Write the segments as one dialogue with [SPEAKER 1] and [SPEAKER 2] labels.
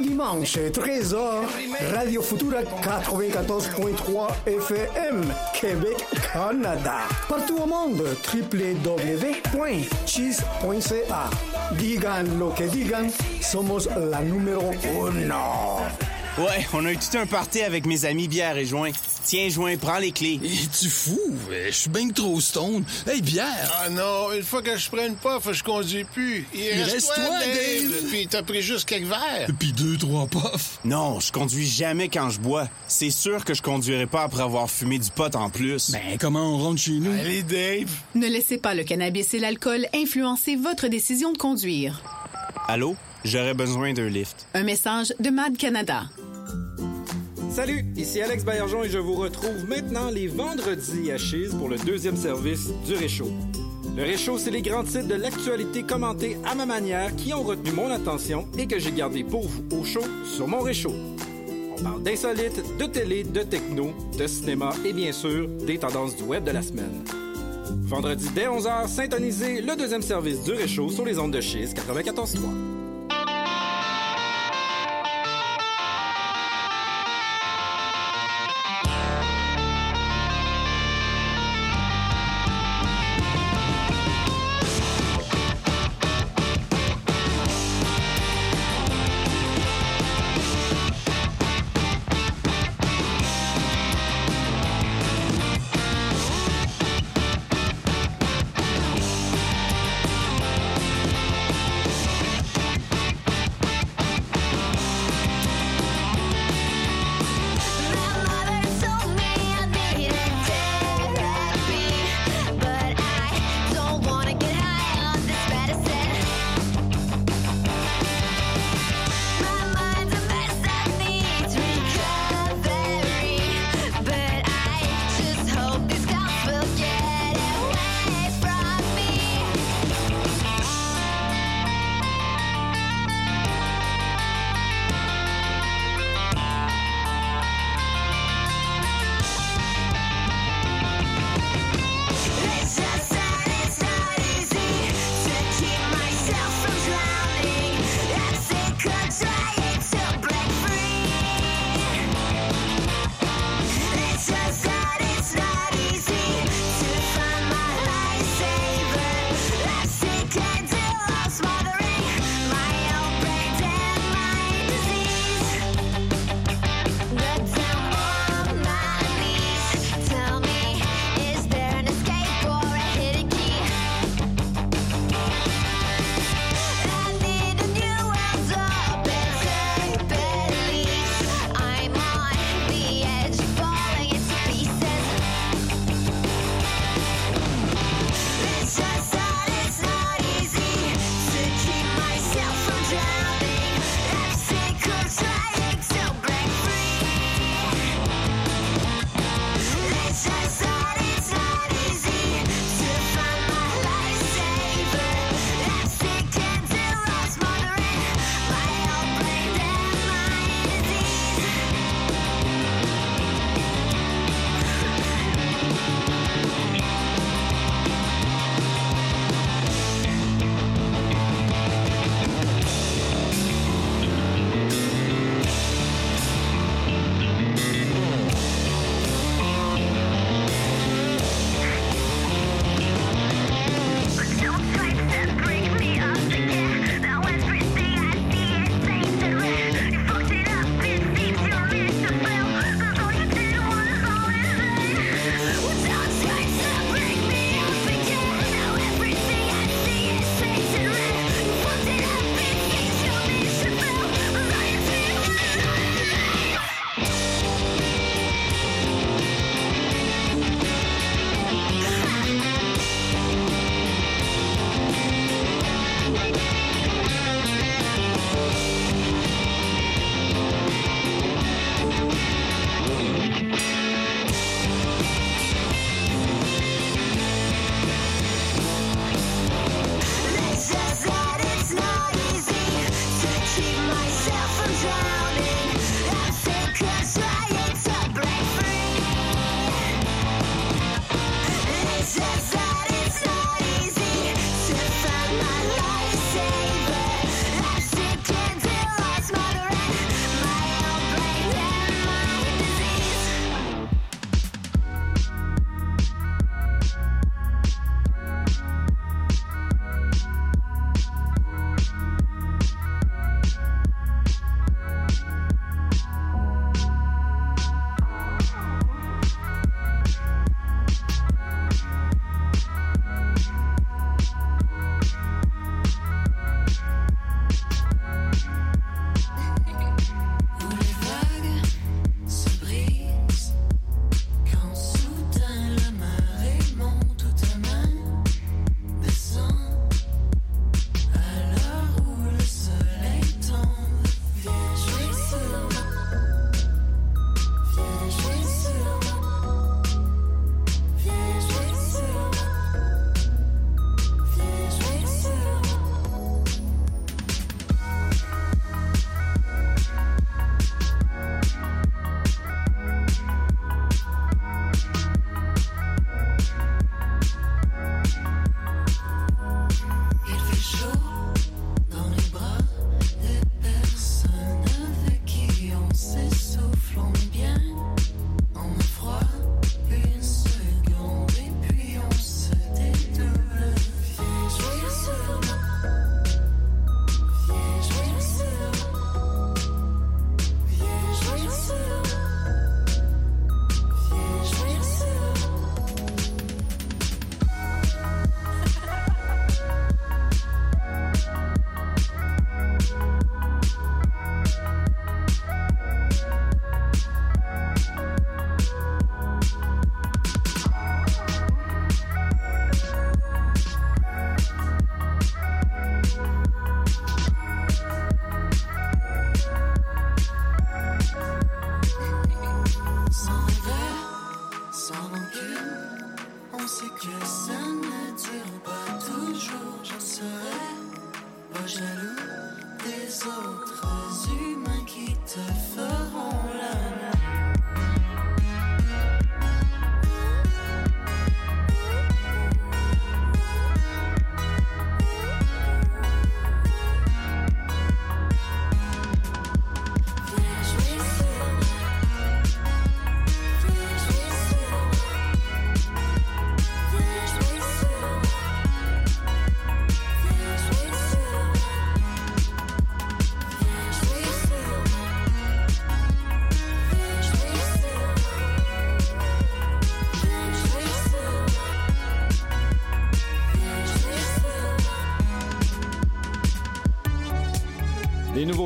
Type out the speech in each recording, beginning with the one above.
[SPEAKER 1] dimanche, 13h, Radio Futura 94.3 FM, Québec, Canada. Partout au monde, www.cheese.ca. Digan lo que digan, somos la numéro uno.
[SPEAKER 2] Ouais, on a eu tout un party avec mes amis bière et joint. Tiens, joint, prends les clés.
[SPEAKER 3] Es-tu fou? Je suis bien trop stone. Hey, bière!
[SPEAKER 4] Ah non, une fois que je prenne pas, je conduis plus. Il,
[SPEAKER 3] reste toi, Dave.
[SPEAKER 4] Puis t'as pris juste quelques verres.
[SPEAKER 3] Puis deux, trois puffs.
[SPEAKER 2] Non, je conduis jamais quand je bois. C'est sûr que je conduirai pas après avoir fumé du pot en plus.
[SPEAKER 3] Ben, comment on rentre chez nous?
[SPEAKER 4] Allez, Dave.
[SPEAKER 5] Ne laissez pas le cannabis et l'alcool influencer votre décision de conduire.
[SPEAKER 2] Allô? J'aurais besoin d'un lift.
[SPEAKER 5] Un message de Mad Canada.
[SPEAKER 6] Salut, ici Alex Baillargeon et je vous retrouve maintenant les vendredis à Chise pour le deuxième service du Réchaud. Le Réchaud, c'est les grands titres de l'actualité commentés à ma manière qui ont retenu mon attention et que j'ai gardé pour vous au chaud sur mon Réchaud. On parle d'insolites, de télé, de techno, de cinéma et bien sûr des tendances du web de la semaine. Vendredi dès 11h, syntonisez le deuxième service du Réchaud sur les ondes de Chise 94.3.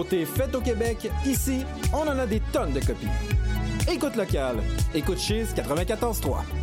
[SPEAKER 6] nouveautés faites au Québec, ici, on en a des tonnes de copies. Écoute local. Écoute Cheese 94.3.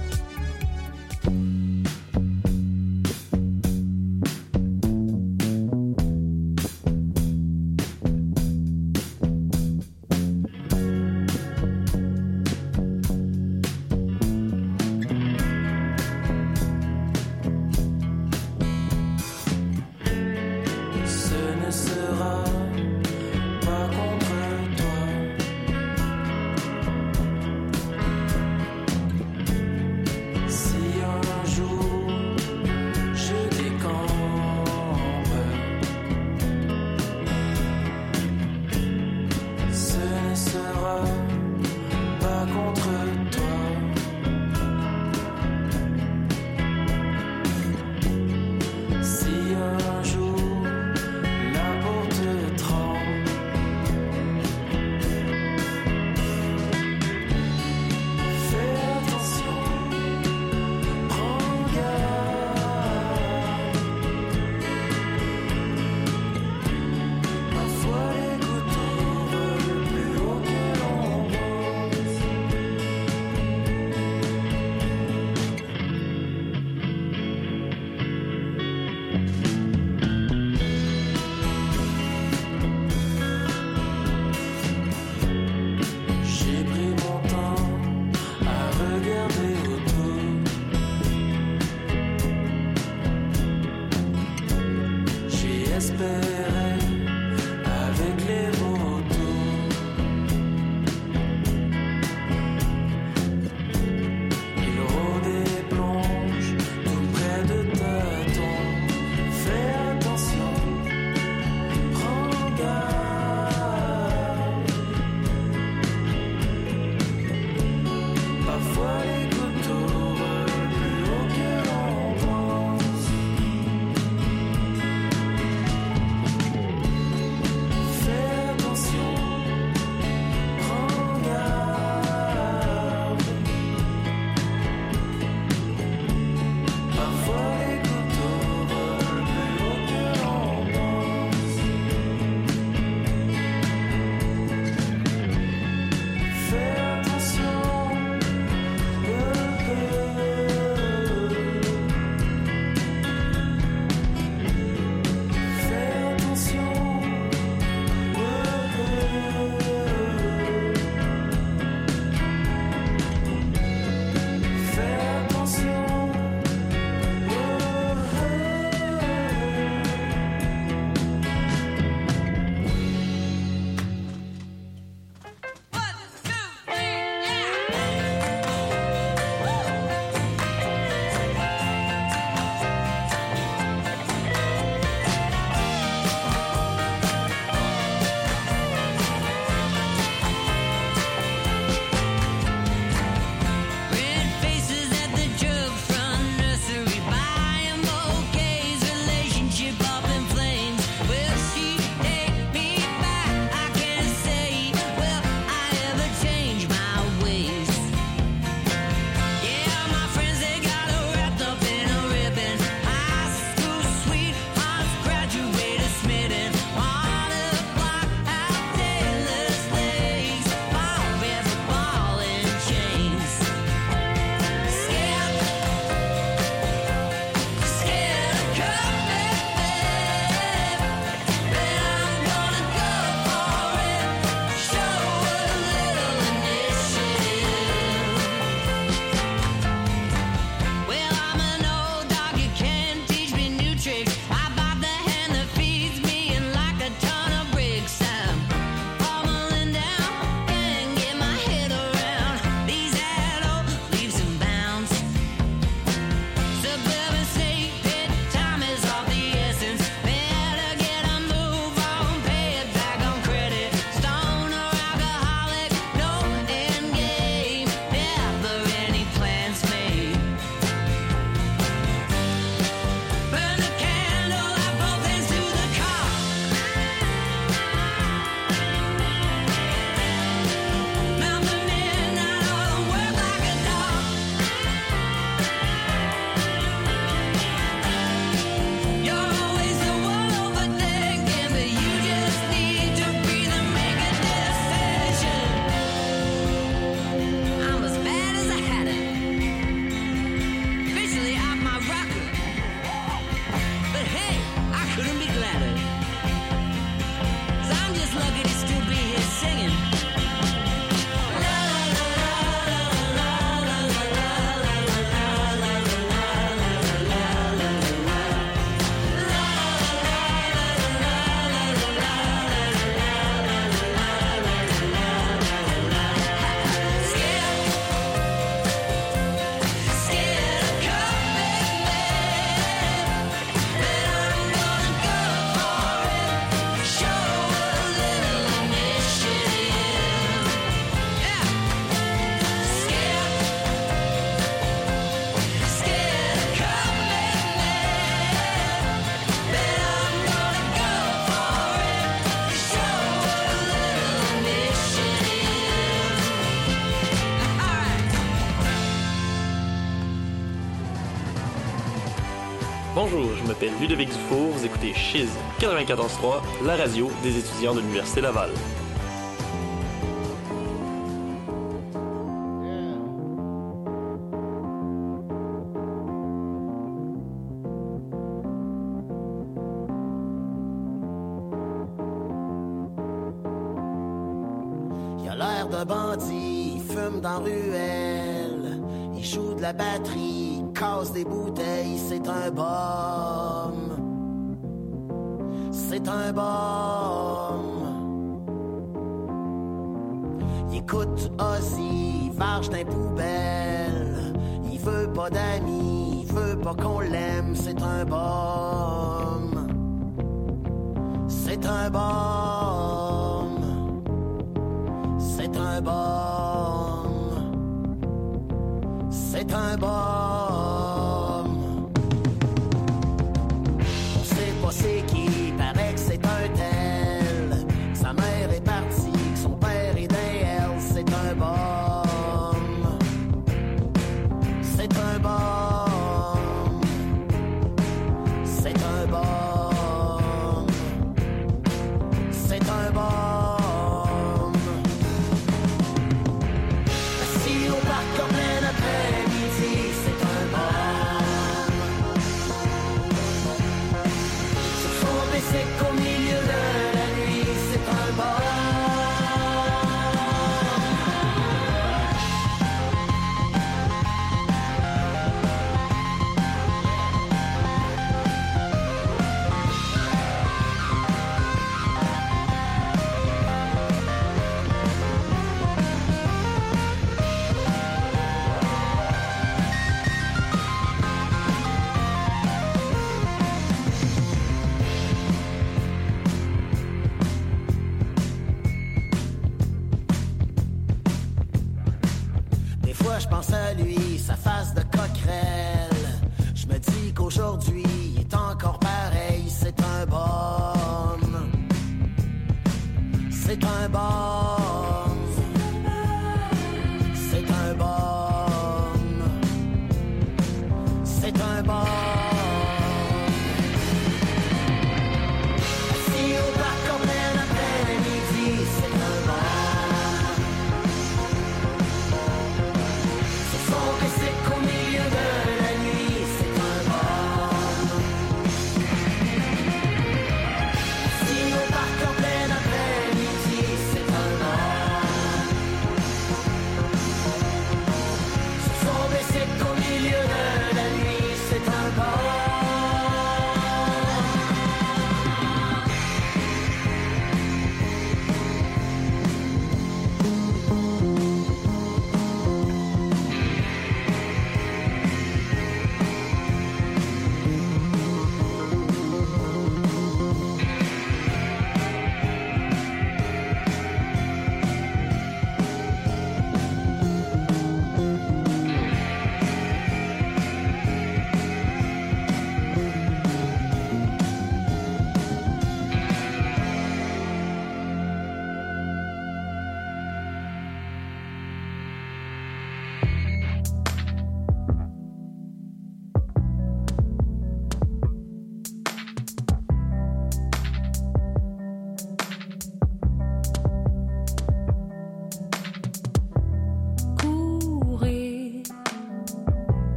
[SPEAKER 7] m'appelle Ludovic Dufour, vous écoutez Chiz 94.3, la radio des étudiants de l'Université Laval.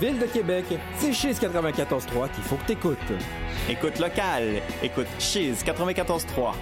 [SPEAKER 6] Ville de Québec, c'est Chiz 94.3 qu'il faut que t'écoutes.
[SPEAKER 8] Écoute locale, écoute Chiz 94.3.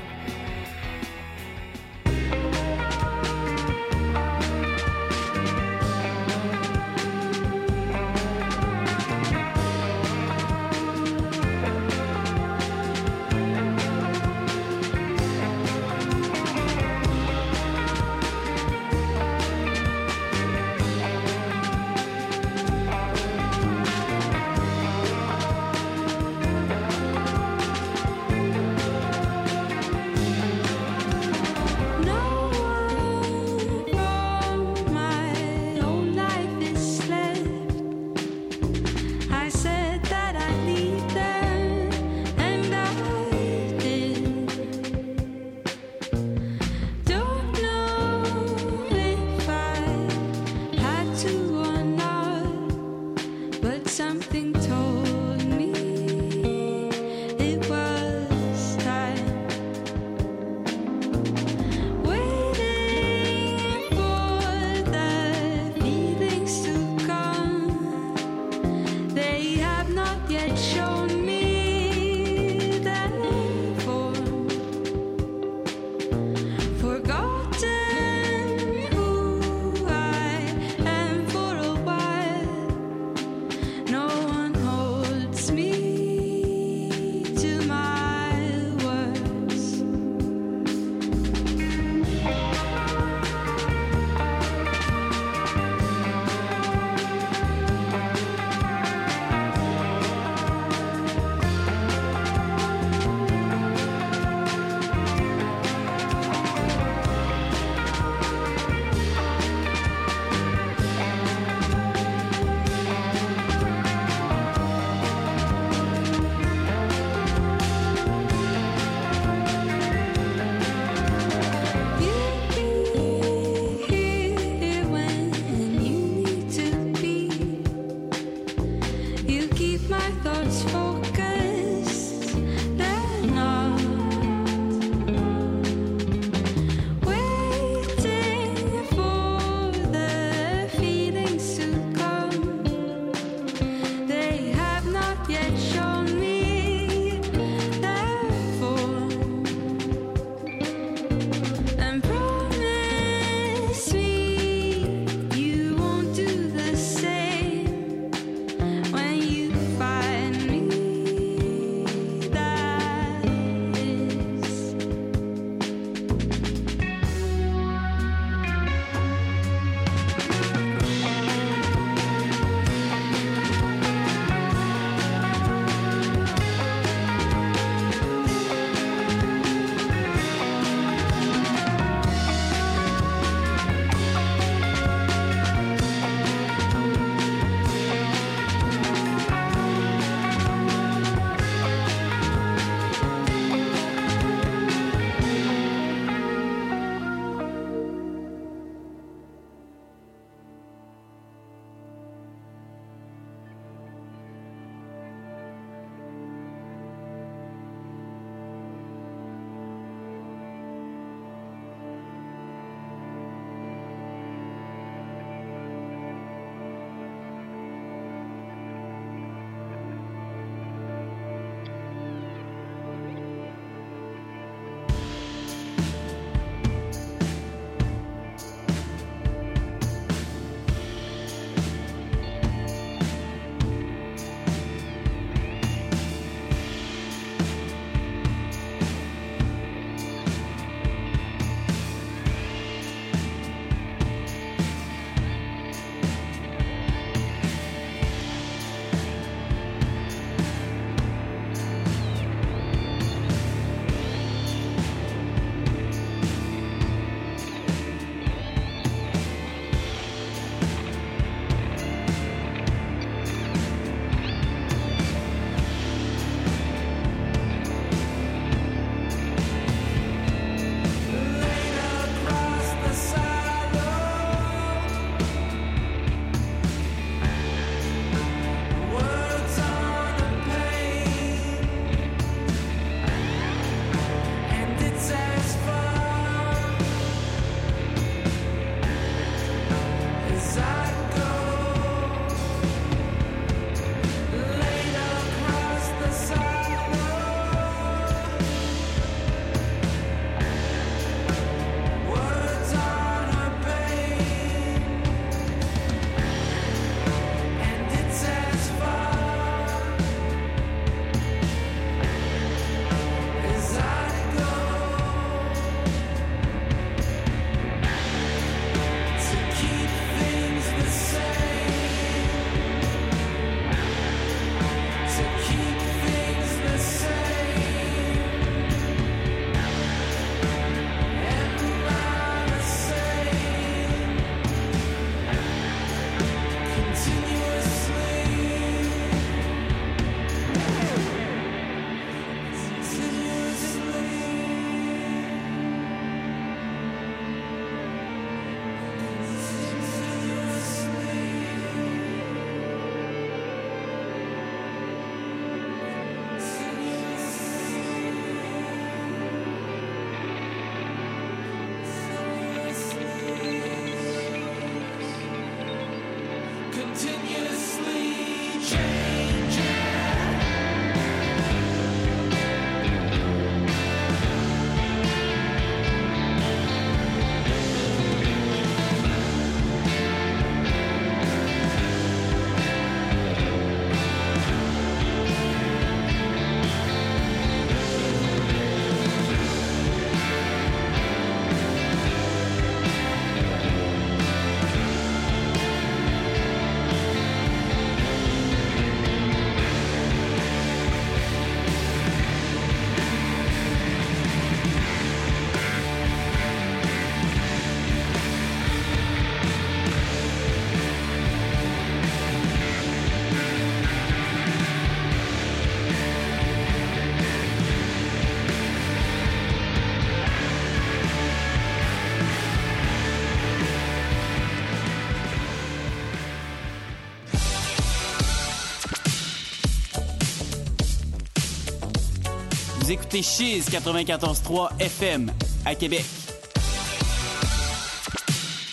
[SPEAKER 9] écoutez Chiz 94.3 FM à Québec.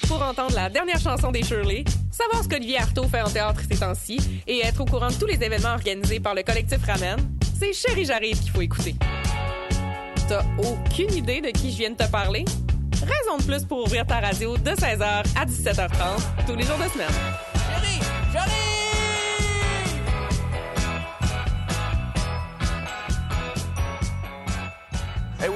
[SPEAKER 10] Pour entendre la dernière chanson des Shirley, savoir ce qu'Olivier Artaud fait en théâtre ces temps-ci et être au courant de tous les événements organisés par le collectif Ramen, c'est Chérie J'arrive qu'il faut écouter. T'as aucune idée de qui je viens de te parler? Raison de plus pour ouvrir ta radio de 16h à 17h30 tous les jours de semaine.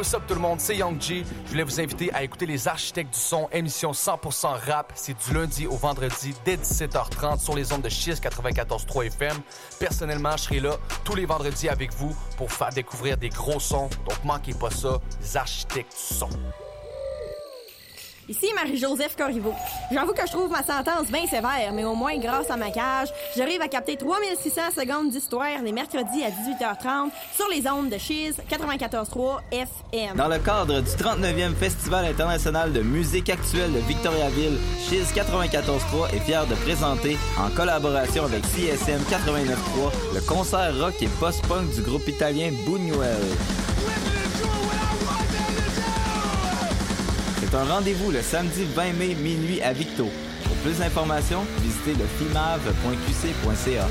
[SPEAKER 11] What's up tout le monde, c'est Young. Je voulais vous inviter à écouter Les Architectes du Son, émission 100% rap. C'est du lundi au vendredi dès 17h30 sur les ondes de Chiz 94.3 FM. Personnellement, je serai là tous les vendredis avec vous pour faire découvrir des gros sons. Donc manquez pas ça, Les Architectes du Son.
[SPEAKER 12] Ici Marie-Joseph Corriveau. J'avoue que je trouve ma sentence bien sévère, mais au moins grâce à ma cage, j'arrive à capter 3600 secondes d'histoire les mercredis à 18h30 sur les ondes de Chiz 94.3 FM.
[SPEAKER 8] Dans le cadre du 39e Festival international de musique actuelle de Victoriaville, Chiz 94.3 est fier de présenter, en collaboration avec CSM 89.3, le concert rock et post-punk du groupe italien Buñuel. C'est un rendez-vous le samedi 20 mai minuit à Victo. Pour plus d'informations, visitez le fimave.qc.ca.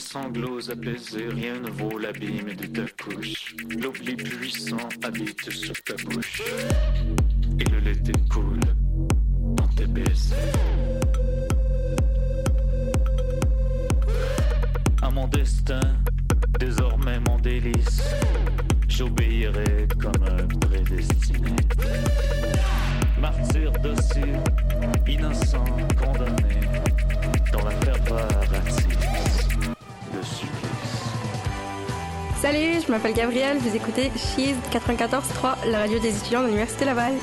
[SPEAKER 13] sanglots apaisés, rien ne vaut l'abîme de ta couche. L'oubli puissant habite
[SPEAKER 14] Cheese 94.3, la radio des étudiants de l'Université Laval.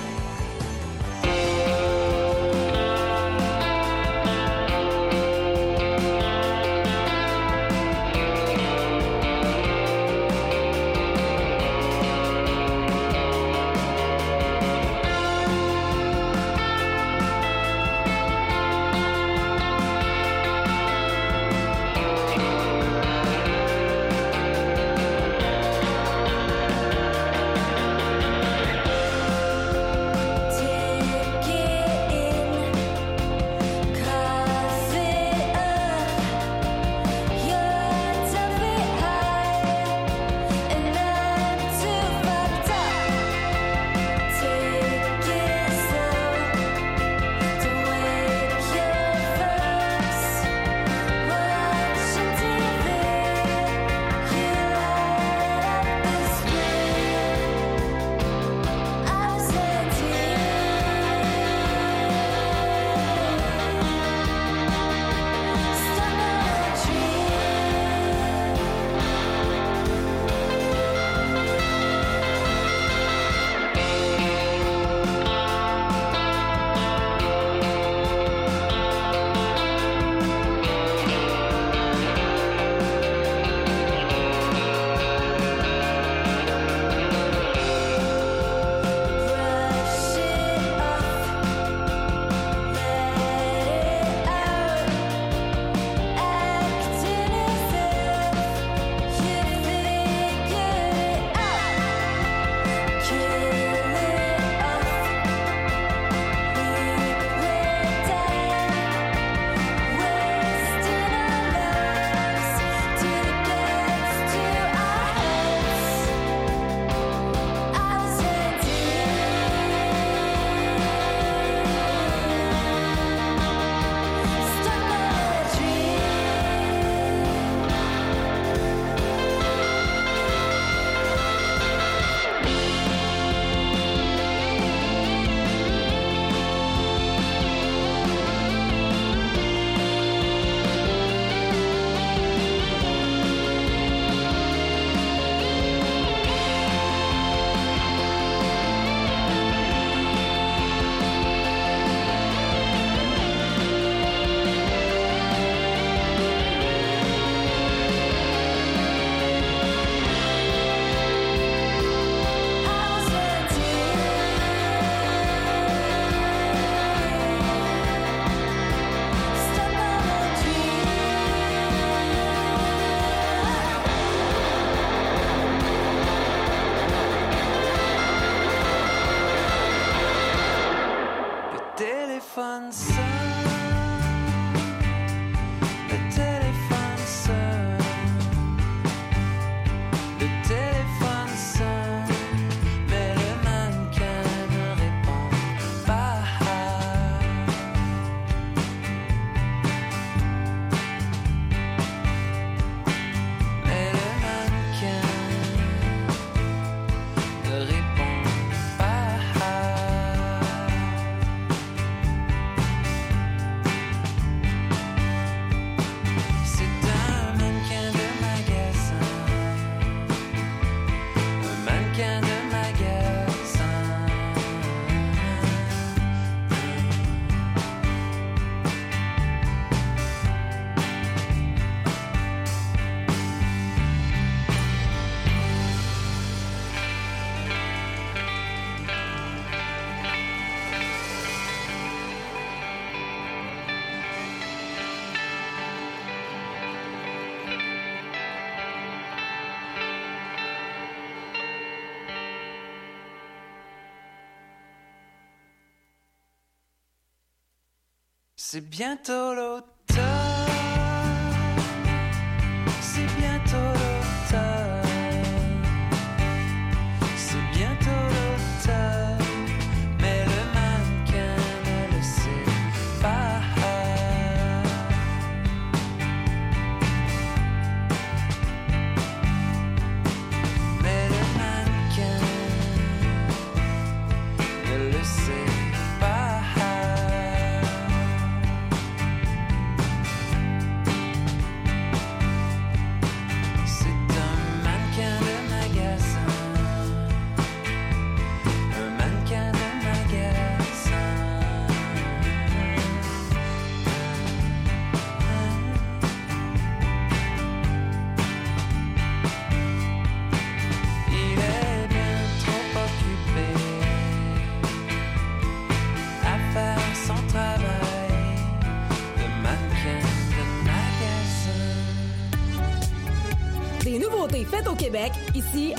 [SPEAKER 8] C'est bientôt l'automne.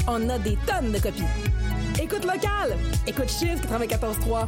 [SPEAKER 15] on a des tonnes de copies. Écoute locale, écoute Chiffre 94.3,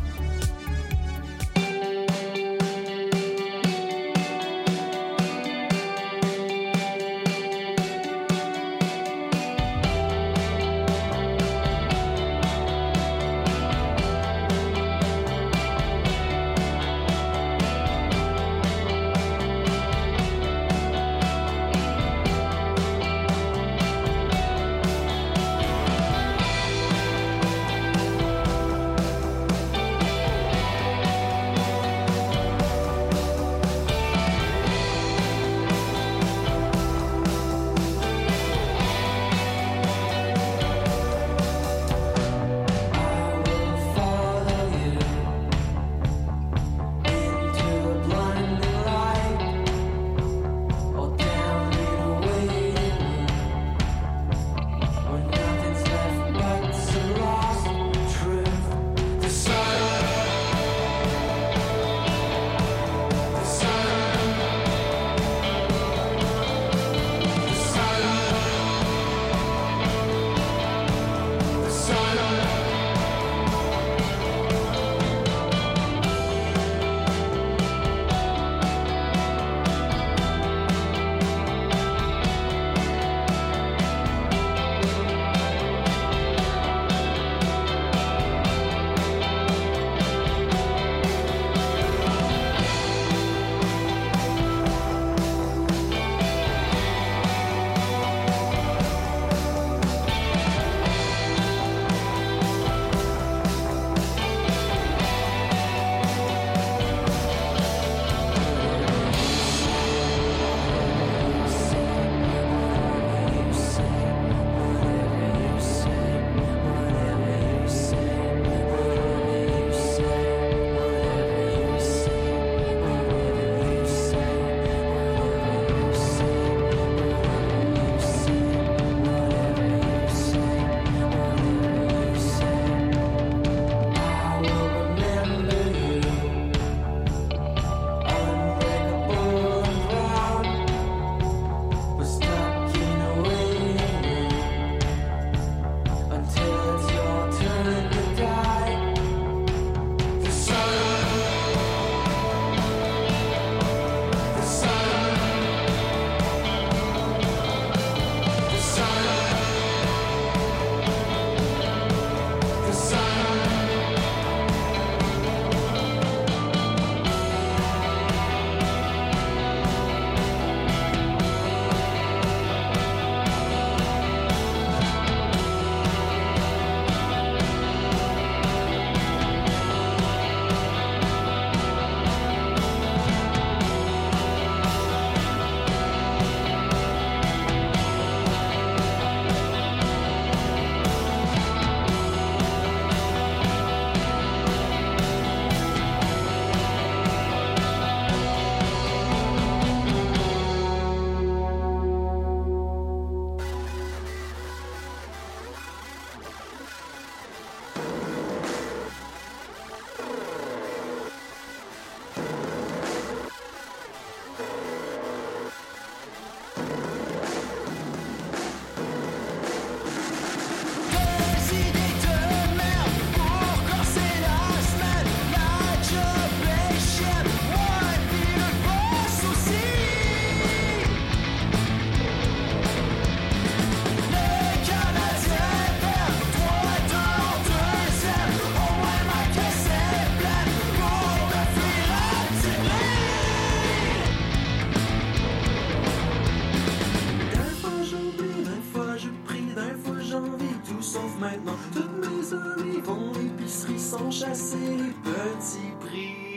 [SPEAKER 16] sauf maintenant. Toutes mes amis vont l'épicerie sans chasser les petits prix.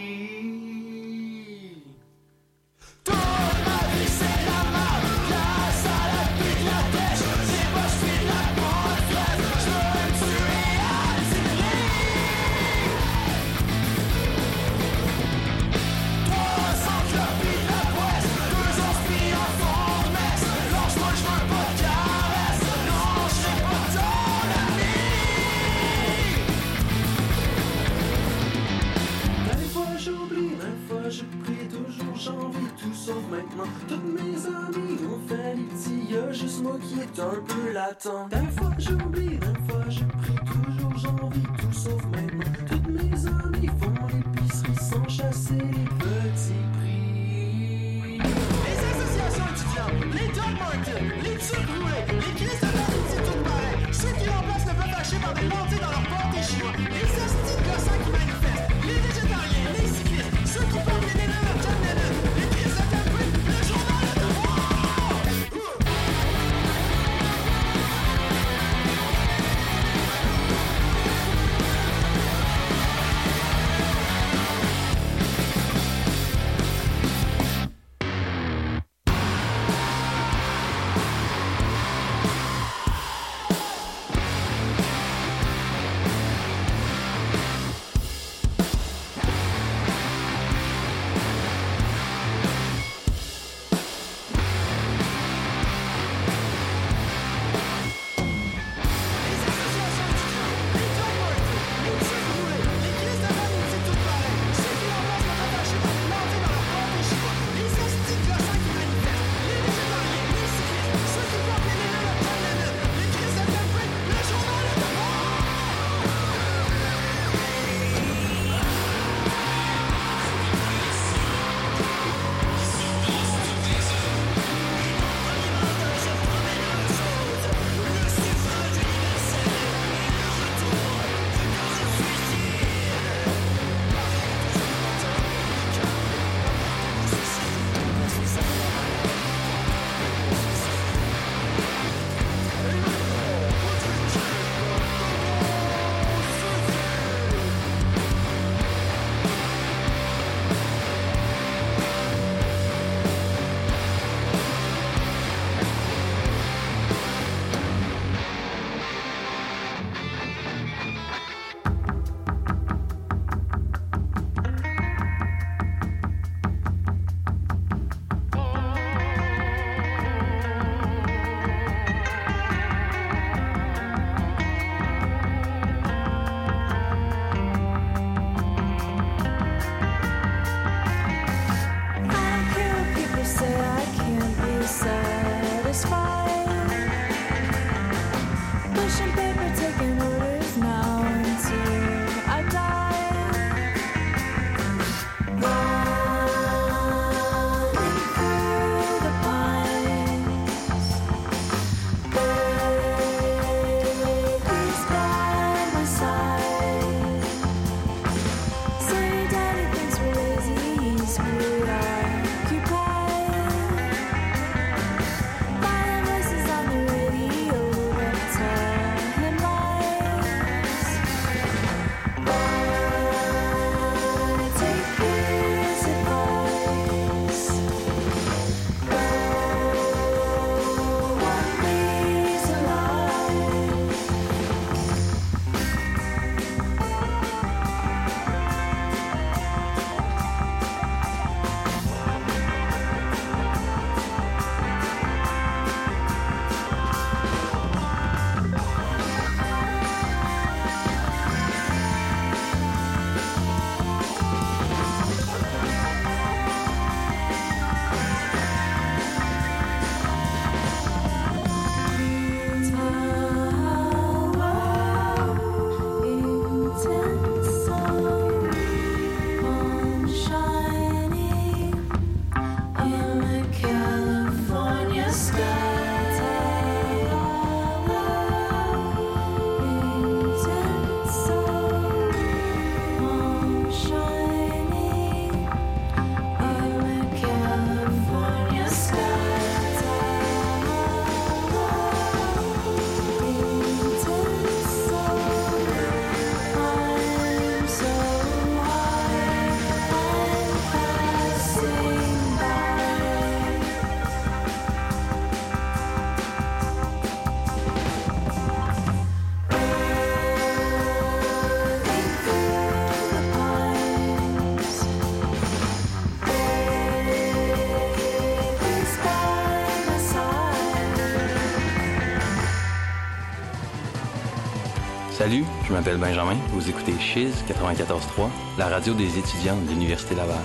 [SPEAKER 16] Je
[SPEAKER 17] m'appelle Benjamin. Vous écoutez Chiz 94.3, la radio des étudiants de l'Université Laval.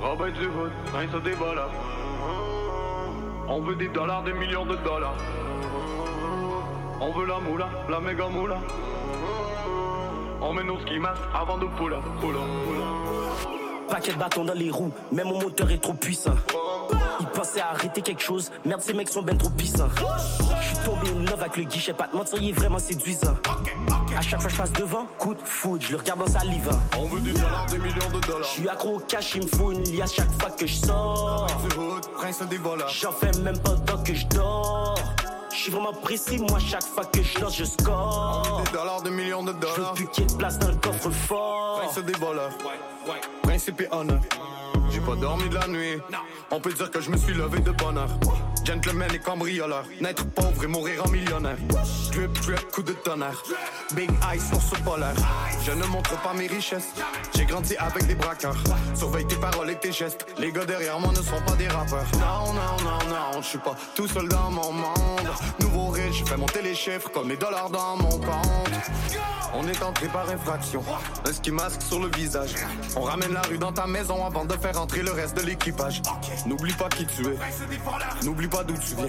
[SPEAKER 13] Robin du Hood, prince. On veut des dollars, des millions de dollars. On veut la moula, la méga moula. On met nos ski masques avant de poula, poula, poula.
[SPEAKER 18] Paquet de bâtons dans les roues, même mon moteur est trop puissant. Il pensait arrêter quelque chose, merde ces mecs sont ben trop puissants. Je suis tombé love avec le guichet, pas de mentir, il est vraiment séduisant. À chaque fois que je passe devant, coup de foudre, je le regarde dans sa live.
[SPEAKER 13] On veut des dollars, des millions de dollars.
[SPEAKER 18] Je suis accro au cash, il me faut une liasse chaque fois que je sors. J'en fais même pas tant que je dors. Je suis vraiment précis, moi chaque fois que je lance, je score.
[SPEAKER 13] Des dollars, des millions de
[SPEAKER 18] Je veux
[SPEAKER 13] dollars.
[SPEAKER 18] plus qu'il y ait de place dans le coffre fort.
[SPEAKER 13] Prince des voleurs. Principe et honneur. J'ai pas dormi de la nuit. On peut dire que je me suis levé de bonne heure. Gentleman et cambrioleur. Naître pauvre et mourir en millionnaire. Drip, drip, coup de tonnerre. Big eyes, ours polaire. Je ne montre pas mes richesses. J'ai grandi avec des braqueurs. Surveille tes paroles et tes gestes. Les gars derrière moi ne sont pas des rappeurs. Non, non, non, non, je suis pas tout seul dans mon monde. Nouveau riche, fais monter les chiffres comme les dollars dans mon compte. On est entré par infraction. Un ski masque sur le visage. On ramène la rue dans ta maison avant de faire entrer le reste de l'équipage. N'oublie pas qui tu es. N'oublie pas d'où tu viens.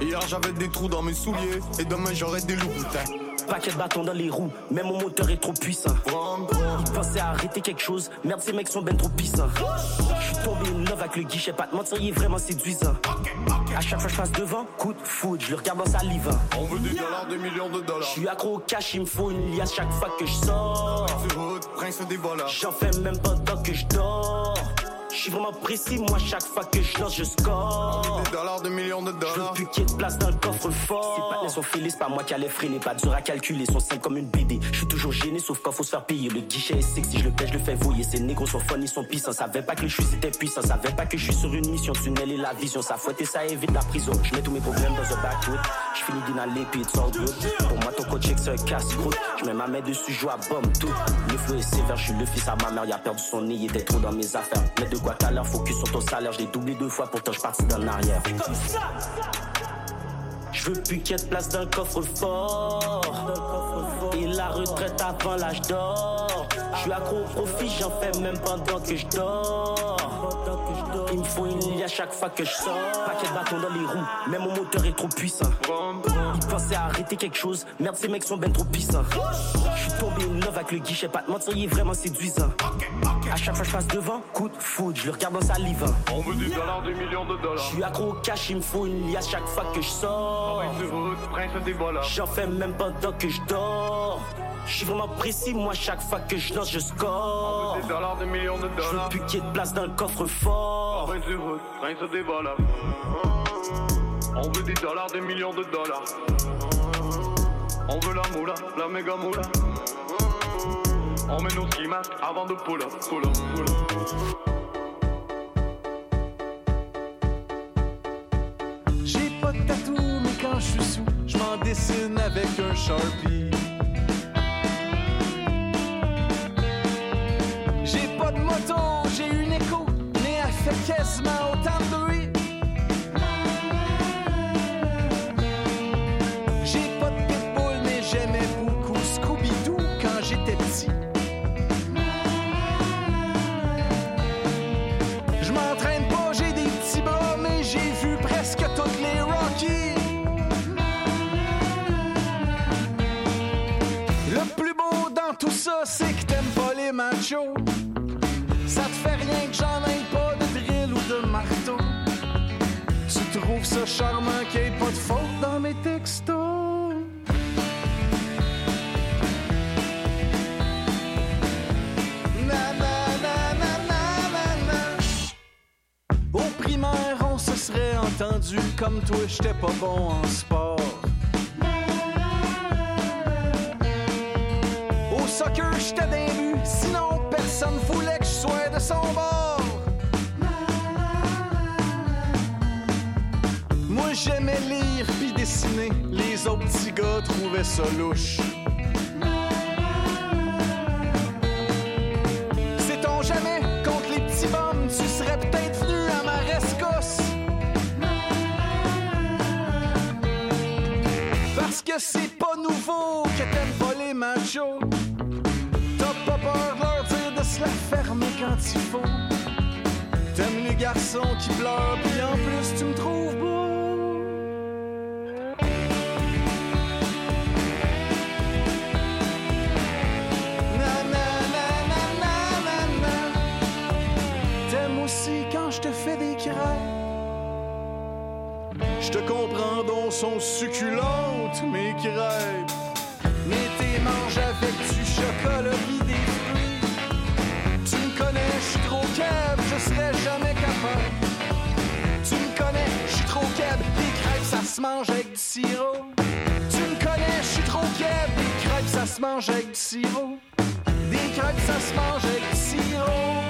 [SPEAKER 13] Hier j'avais des trous dans mes souliers. Et demain j'aurai des loups boutins.
[SPEAKER 18] Paquet de bâtons dans les roues, même mon moteur est trop puissant. Il pensait arrêter quelque chose, merde ces mecs sont ben trop puissants. Je suis tombé in love avec le guichet, pas de mentir, il est vraiment séduisant. À chaque fois que je passe devant, coup de foudre, je le regarde dans sa live.
[SPEAKER 13] On veut des dollars, des millions de
[SPEAKER 18] Je
[SPEAKER 13] dollars.
[SPEAKER 18] suis accro au cash, il me faut une liasse chaque fois que je sors. J'en fais même pas tant que je dors. Je suis vraiment précis, moi chaque fois que je lance, je score.
[SPEAKER 13] Des dollars, des millions de
[SPEAKER 18] Je veux
[SPEAKER 13] dollars.
[SPEAKER 18] plus y ait de place dans le coffre fort. C'est pas les sont c'est pas moi qui allais freiner. Pas dur à calculer, sont simples comme une BD. Je suis toujours gêné, sauf quand faut se faire payer. Le guichet est sexy, je le pêche, je le fais voyer. Ces négros sont fun, ils sont puissants. Savais pas que je suis c'était puissant. Savais pas que je suis sur une mission. Tunnel et la vision, ça fouette et ça évite la prison. Je mets tous mes problèmes dans un backwood. Je finis d'inhaler, puis it's all good. Pour moi, ton coach, c'est un casse-croûte. Je mets ma main dessus, je joue à bombe tout. Le flow est sévère, je suis le fils à ma mère. Il a perdu son nez, il était trop dans mes affaires. Mais de quoi t'as l'air, focus sur ton salaire. Je l'ai doublé deux fois, pourtant je parti dans l'arrière. Je veux plus qu'il y ait de place dans le coffre fort. Et la retraite avant l'âge d'or. Je suis accro au profit, j'en fais même pendant que je dors. Il me faut une à chaque fois que je sors. Paquet de bâtons dans les roues, même mon moteur est trop puissant. Il pensait arrêter quelque chose, merde ces mecs sont ben trop puissants. Je suis tombé in love avec le guichet, pas de mentir, il est vraiment séduisant. À chaque fois que je passe devant, coup de foudre, je le regarde dans sa live.
[SPEAKER 13] On veut des dollars, des millions de
[SPEAKER 18] Je
[SPEAKER 13] dollars.
[SPEAKER 18] suis accro au cash, il me faut une liasse chaque fois que je sors.
[SPEAKER 13] Voleurs.
[SPEAKER 18] J'en fais même pas tant que je dors. Je suis vraiment précis, moi chaque fois que je lance, je score.
[SPEAKER 13] Des dollars, des millions de
[SPEAKER 18] Je veux
[SPEAKER 13] dollars.
[SPEAKER 18] plus qu'il y ait de place dans le coffre fort.
[SPEAKER 13] Hood, prince des voleurs. On veut des dollars, des millions de dollars. On veut la moula, la méga moula. On met nos ski avant de pull up, pull up, pull up.
[SPEAKER 16] J'ai pas de tatou, mais quand je suis sous, je m'en dessine avec un Sharpie. J'ai pas de moto, mais elle fait ça charmant qu'il n'y ait pas de faute dans mes textos. Au primaire, on se serait entendu comme toi, j'étais pas bon en sport. Au soccer, j'étais les autres petits gars trouvaient ça louche. Sait-on jamais, contre les petits bombes, tu serais peut-être venu à ma rescosse? Parce que c'est pas nouveau que t'aimes pas les machos. T'as pas peur de leur dire de se la fermer quand il faut. T'aimes les garçons qui pleurent, puis en plus tu me trouves. Sont succulentes, mes crêpes. Mais t'es manges avec du chocolat pis des fruits. Tu me connais, je suis trop cave, je serais jamais capable. Tu me connais, je suis trop cave, des crêpes ça se mange avec du sirop. Tu me connais, je suis trop cave, des crêpes ça se mange avec du sirop. Des crêpes ça se mange avec du sirop.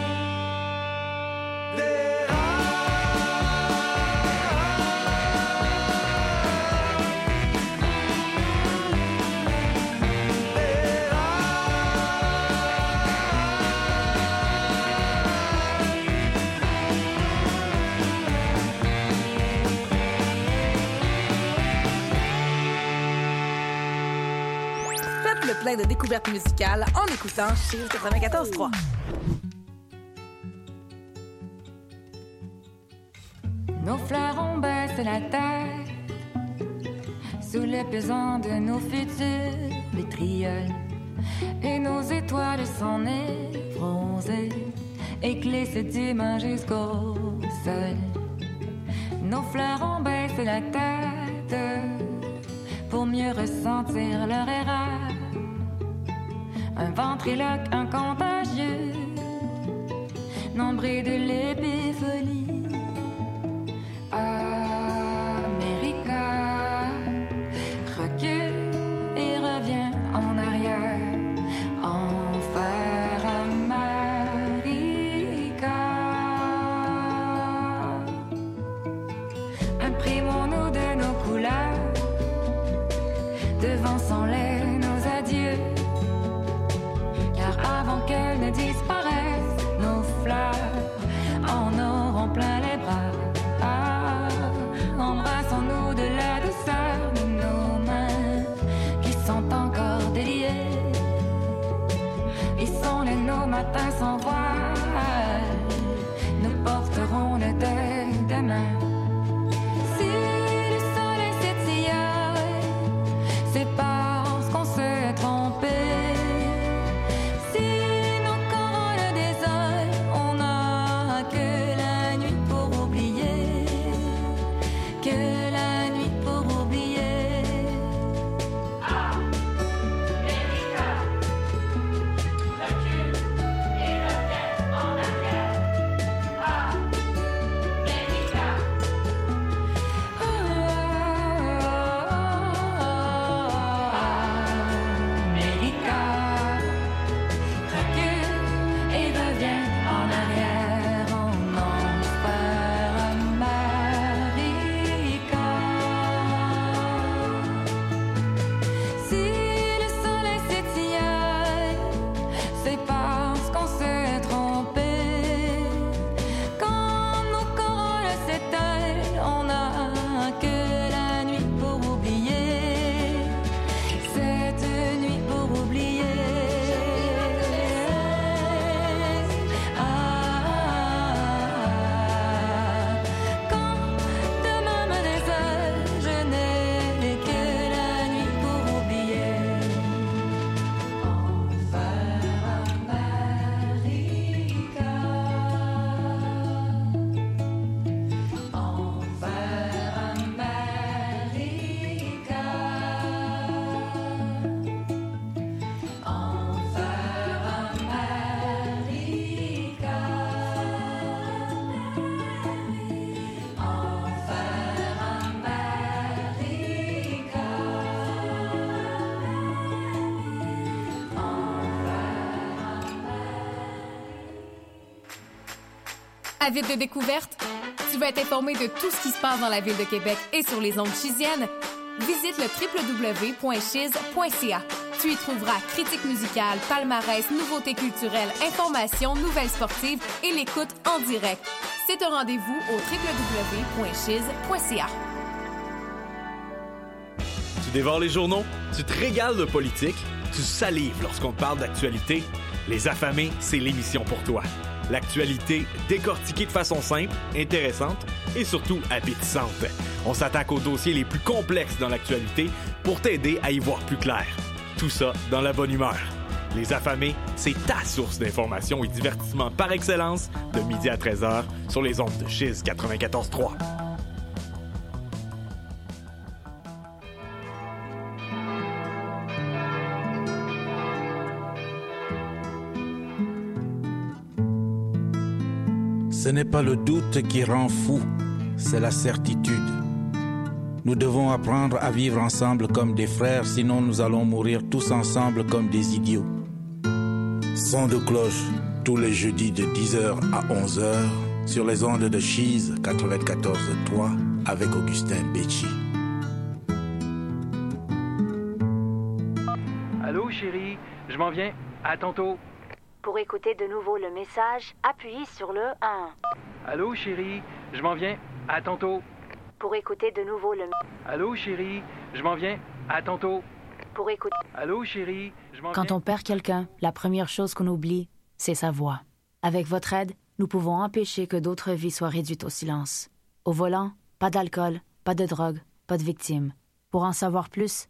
[SPEAKER 15] De découvertes musicales en écoutant Chiz 94.3.
[SPEAKER 19] Nos fleurons baissent la tête sous le pesant de nos futurs vitrioles. Et nos étoiles s'en est bronzées et du main jusqu'au sol. Nos fleurons baissent la tête pour mieux ressentir leur erreur. Un ventriloque, un contagieux, nombré de l'épiphonie. America sans voile,
[SPEAKER 18] Avide de découverte? Tu veux être informé de tout ce qui se passe dans la ville de Québec et sur les ondes chisiennes? Visite le www.chiz.ca. Tu y trouveras critiques musicales, palmarès, nouveautés culturelles, informations, nouvelles sportives et l'écoute en direct. C'est un rendez-vous au www.chiz.ca.
[SPEAKER 6] Tu dévores les journaux, tu te régales de politique, tu salives lorsqu'on te parle d'actualité. Les affamés, c'est l'émission pour toi. L'actualité décortiquée de façon simple, intéressante et surtout appétissante. On s'attaque aux dossiers les plus complexes dans l'actualité pour t'aider à y voir plus clair. Tout ça dans la bonne humeur. Les affamés, c'est ta source d'information et divertissement par excellence de midi à 13h sur les ondes de Chiz 94.3.
[SPEAKER 20] Ce n'est pas le doute qui rend fou, c'est la certitude. Nous devons apprendre à vivre ensemble comme des frères, sinon nous allons mourir tous ensemble comme des idiots. Son de cloche tous les jeudis de 10h à 11h sur les ondes de Chise 94.3 avec Augustin Becci.
[SPEAKER 21] Allô, chérie, je m'en viens. À tantôt.
[SPEAKER 22] Pour écouter de nouveau le message, appuyez sur le 1.
[SPEAKER 21] Allô, chérie, je m'en viens. À tantôt.
[SPEAKER 22] Pour écouter de nouveau le
[SPEAKER 21] Allô, chérie, je m'en viens. À tantôt.
[SPEAKER 22] pour écouter
[SPEAKER 21] Allô, chérie, je m'en
[SPEAKER 23] Quand on perd quelqu'un, la première chose qu'on oublie, c'est sa voix. Avec votre aide, nous pouvons empêcher que d'autres vies soient réduites au silence. Au volant, pas d'alcool, pas de drogue, pas de victimes. Pour en savoir plus,